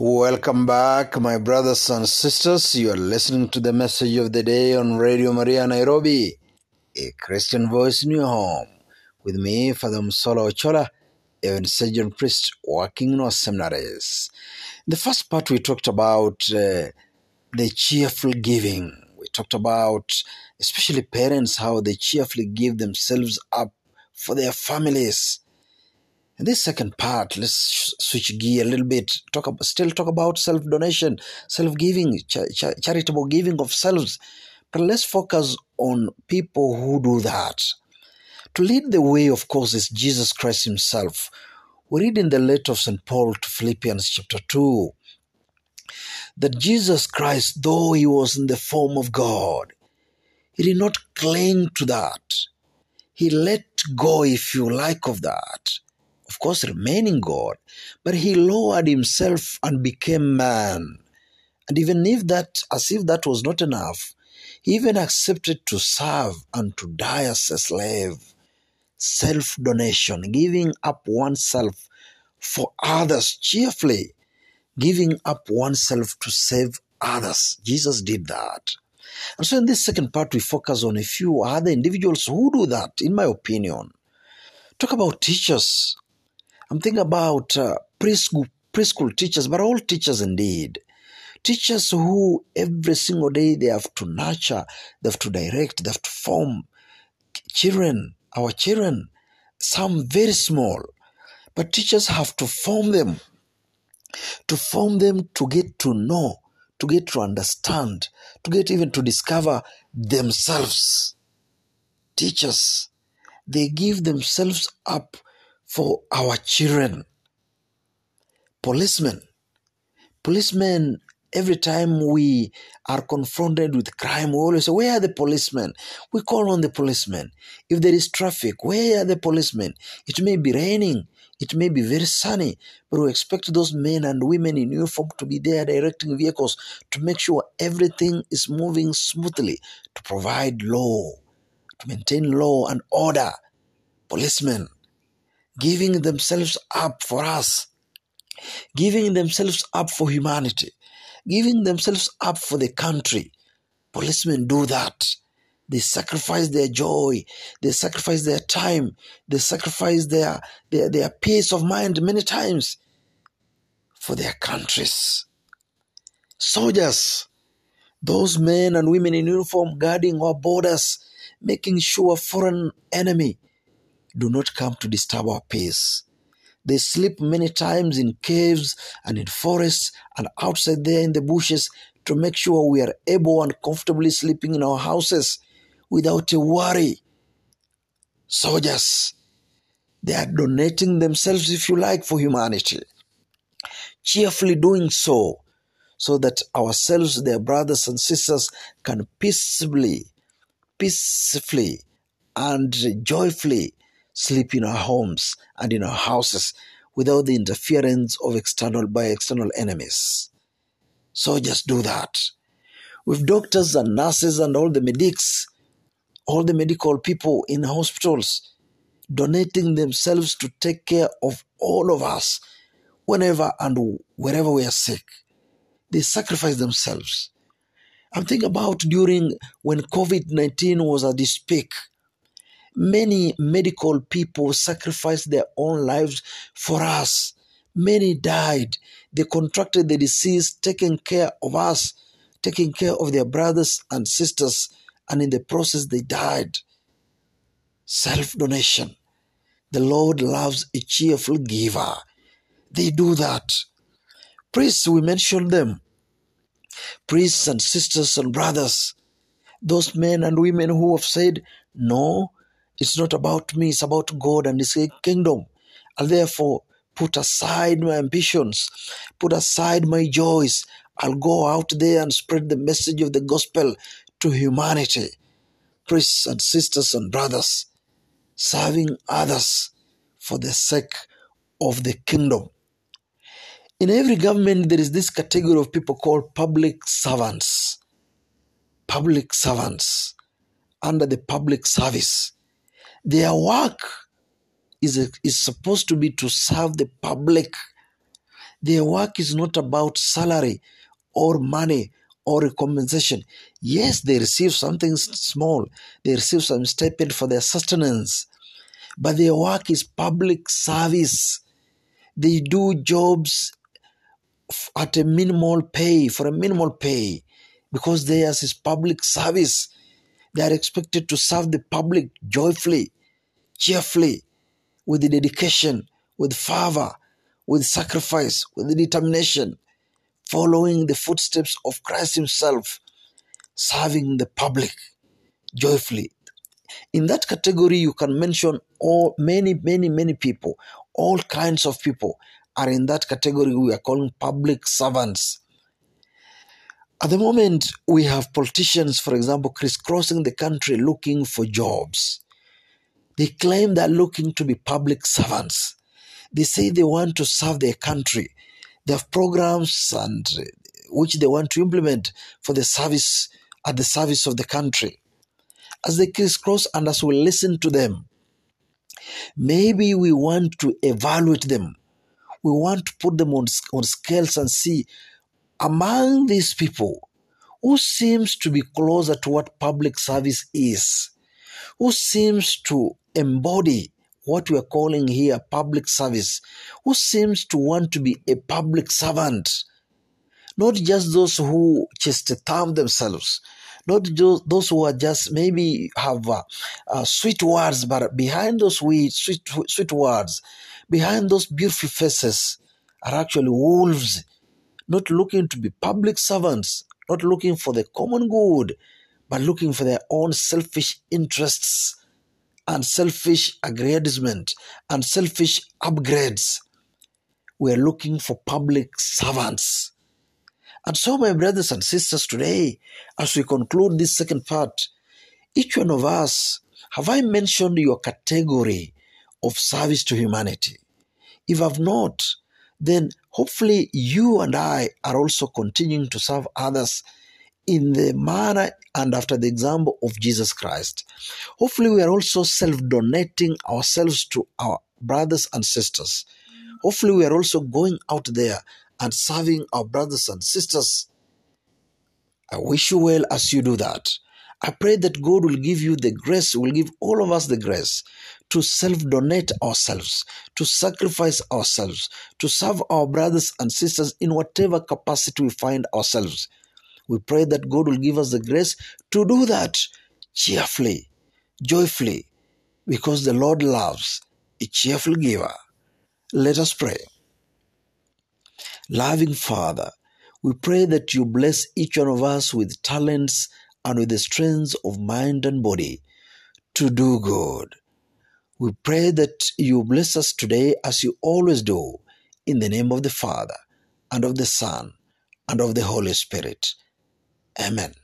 Welcome back, my brothers and sisters. You are listening to the message of the day on Radio Maria Nairobi, a Christian voice in your home. With me, Father Musola Ochola, a surgeon priest working in our seminaries. In the first part, we talked about uh, the cheerful giving. We talked about, especially parents, how they cheerfully give themselves up for their families. In this second part, let's switch gear a little bit. Talk still talk about self donation, self giving, charitable giving of selves. But let's focus on people who do that. To lead the way, of course, is Jesus Christ Himself. We read in the letter of St. Paul to Philippians chapter 2 that Jesus Christ, though He was in the form of God, He did not cling to that. He let go, if you like, of that of course, remaining God, but he lowered himself and became man. And even if that, as if that was not enough, he even accepted to serve and to die as a slave. Self donation, giving up oneself for others cheerfully, giving up oneself to save others. Jesus did that. And so in this second part, we focus on a few other individuals who do that, in my opinion. Talk about teachers I'm thinking about uh, preschool, preschool teachers, but all teachers indeed. Teachers who every single day they have to nurture, they have to direct, they have to form children, our children, some very small. But teachers have to form them, to form them to get to know, to get to understand, to get even to discover themselves. Teachers, they give themselves up for our children. Policemen. Policemen, every time we are confronted with crime, we always say, Where are the policemen? We call on the policemen. If there is traffic, where are the policemen? It may be raining, it may be very sunny, but we expect those men and women in uniform to be there directing vehicles to make sure everything is moving smoothly, to provide law, to maintain law and order. Policemen giving themselves up for us, giving themselves up for humanity, giving themselves up for the country. Policemen do that. They sacrifice their joy, they sacrifice their time, they sacrifice their, their, their peace of mind many times for their countries. Soldiers, those men and women in uniform guarding our borders, making sure foreign enemy do not come to disturb our peace. They sleep many times in caves and in forests and outside there in the bushes to make sure we are able and comfortably sleeping in our houses without a worry. Soldiers, they are donating themselves, if you like, for humanity. Cheerfully doing so, so that ourselves, their brothers and sisters, can peaceably, peacefully, and joyfully sleep in our homes and in our houses without the interference of external by external enemies. So just do that. With doctors and nurses and all the medics, all the medical people in hospitals, donating themselves to take care of all of us whenever and wherever we are sick. They sacrifice themselves. I'm thinking about during when COVID 19 was at its peak Many medical people sacrificed their own lives for us. Many died. They contracted the disease, taking care of us, taking care of their brothers and sisters, and in the process, they died. Self donation. The Lord loves a cheerful giver. They do that. Priests, we mentioned them. Priests and sisters and brothers. Those men and women who have said, No, it's not about me, it's about God and His kingdom. I'll therefore put aside my ambitions, put aside my joys. I'll go out there and spread the message of the gospel to humanity. Priests and sisters and brothers, serving others for the sake of the kingdom. In every government, there is this category of people called public servants. Public servants under the public service. Their work is, is supposed to be to serve the public. Their work is not about salary or money or compensation. Yes, they receive something small, they receive some stipend for their sustenance, but their work is public service. They do jobs at a minimal pay, for a minimal pay, because theirs is public service. They are expected to serve the public joyfully, cheerfully, with dedication, with fervor, with sacrifice, with determination, following the footsteps of Christ Himself, serving the public joyfully. In that category, you can mention all many, many, many people, all kinds of people are in that category we are calling public servants. At the moment, we have politicians, for example, crisscrossing the country looking for jobs. They claim they're looking to be public servants. They say they want to serve their country. They have programs and uh, which they want to implement for the service at the service of the country. As they crisscross and as we listen to them, maybe we want to evaluate them. We want to put them on, on scales and see among these people who seems to be closer to what public service is, who seems to embody what we are calling here public service, who seems to want to be a public servant, not just those who just thumb themselves, not just those who are just maybe have uh, uh, sweet words, but behind those sweet, sweet, sweet words, behind those beautiful faces, are actually wolves, not looking to be public servants, not looking for the common good, but looking for their own selfish interests and selfish aggrandizement and selfish upgrades. We are looking for public servants. And so, my brothers and sisters, today, as we conclude this second part, each one of us, have I mentioned your category of service to humanity? If I've not, then hopefully you and I are also continuing to serve others in the manner and after the example of Jesus Christ. Hopefully, we are also self donating ourselves to our brothers and sisters. Hopefully, we are also going out there and serving our brothers and sisters. I wish you well as you do that. I pray that God will give you the grace, will give all of us the grace to self donate ourselves, to sacrifice ourselves, to serve our brothers and sisters in whatever capacity we find ourselves. We pray that God will give us the grace to do that cheerfully, joyfully, because the Lord loves a cheerful giver. Let us pray. Loving Father, we pray that you bless each one of us with talents and with the strength of mind and body to do good. We pray that you bless us today as you always do, in the name of the Father, and of the Son, and of the Holy Spirit. Amen.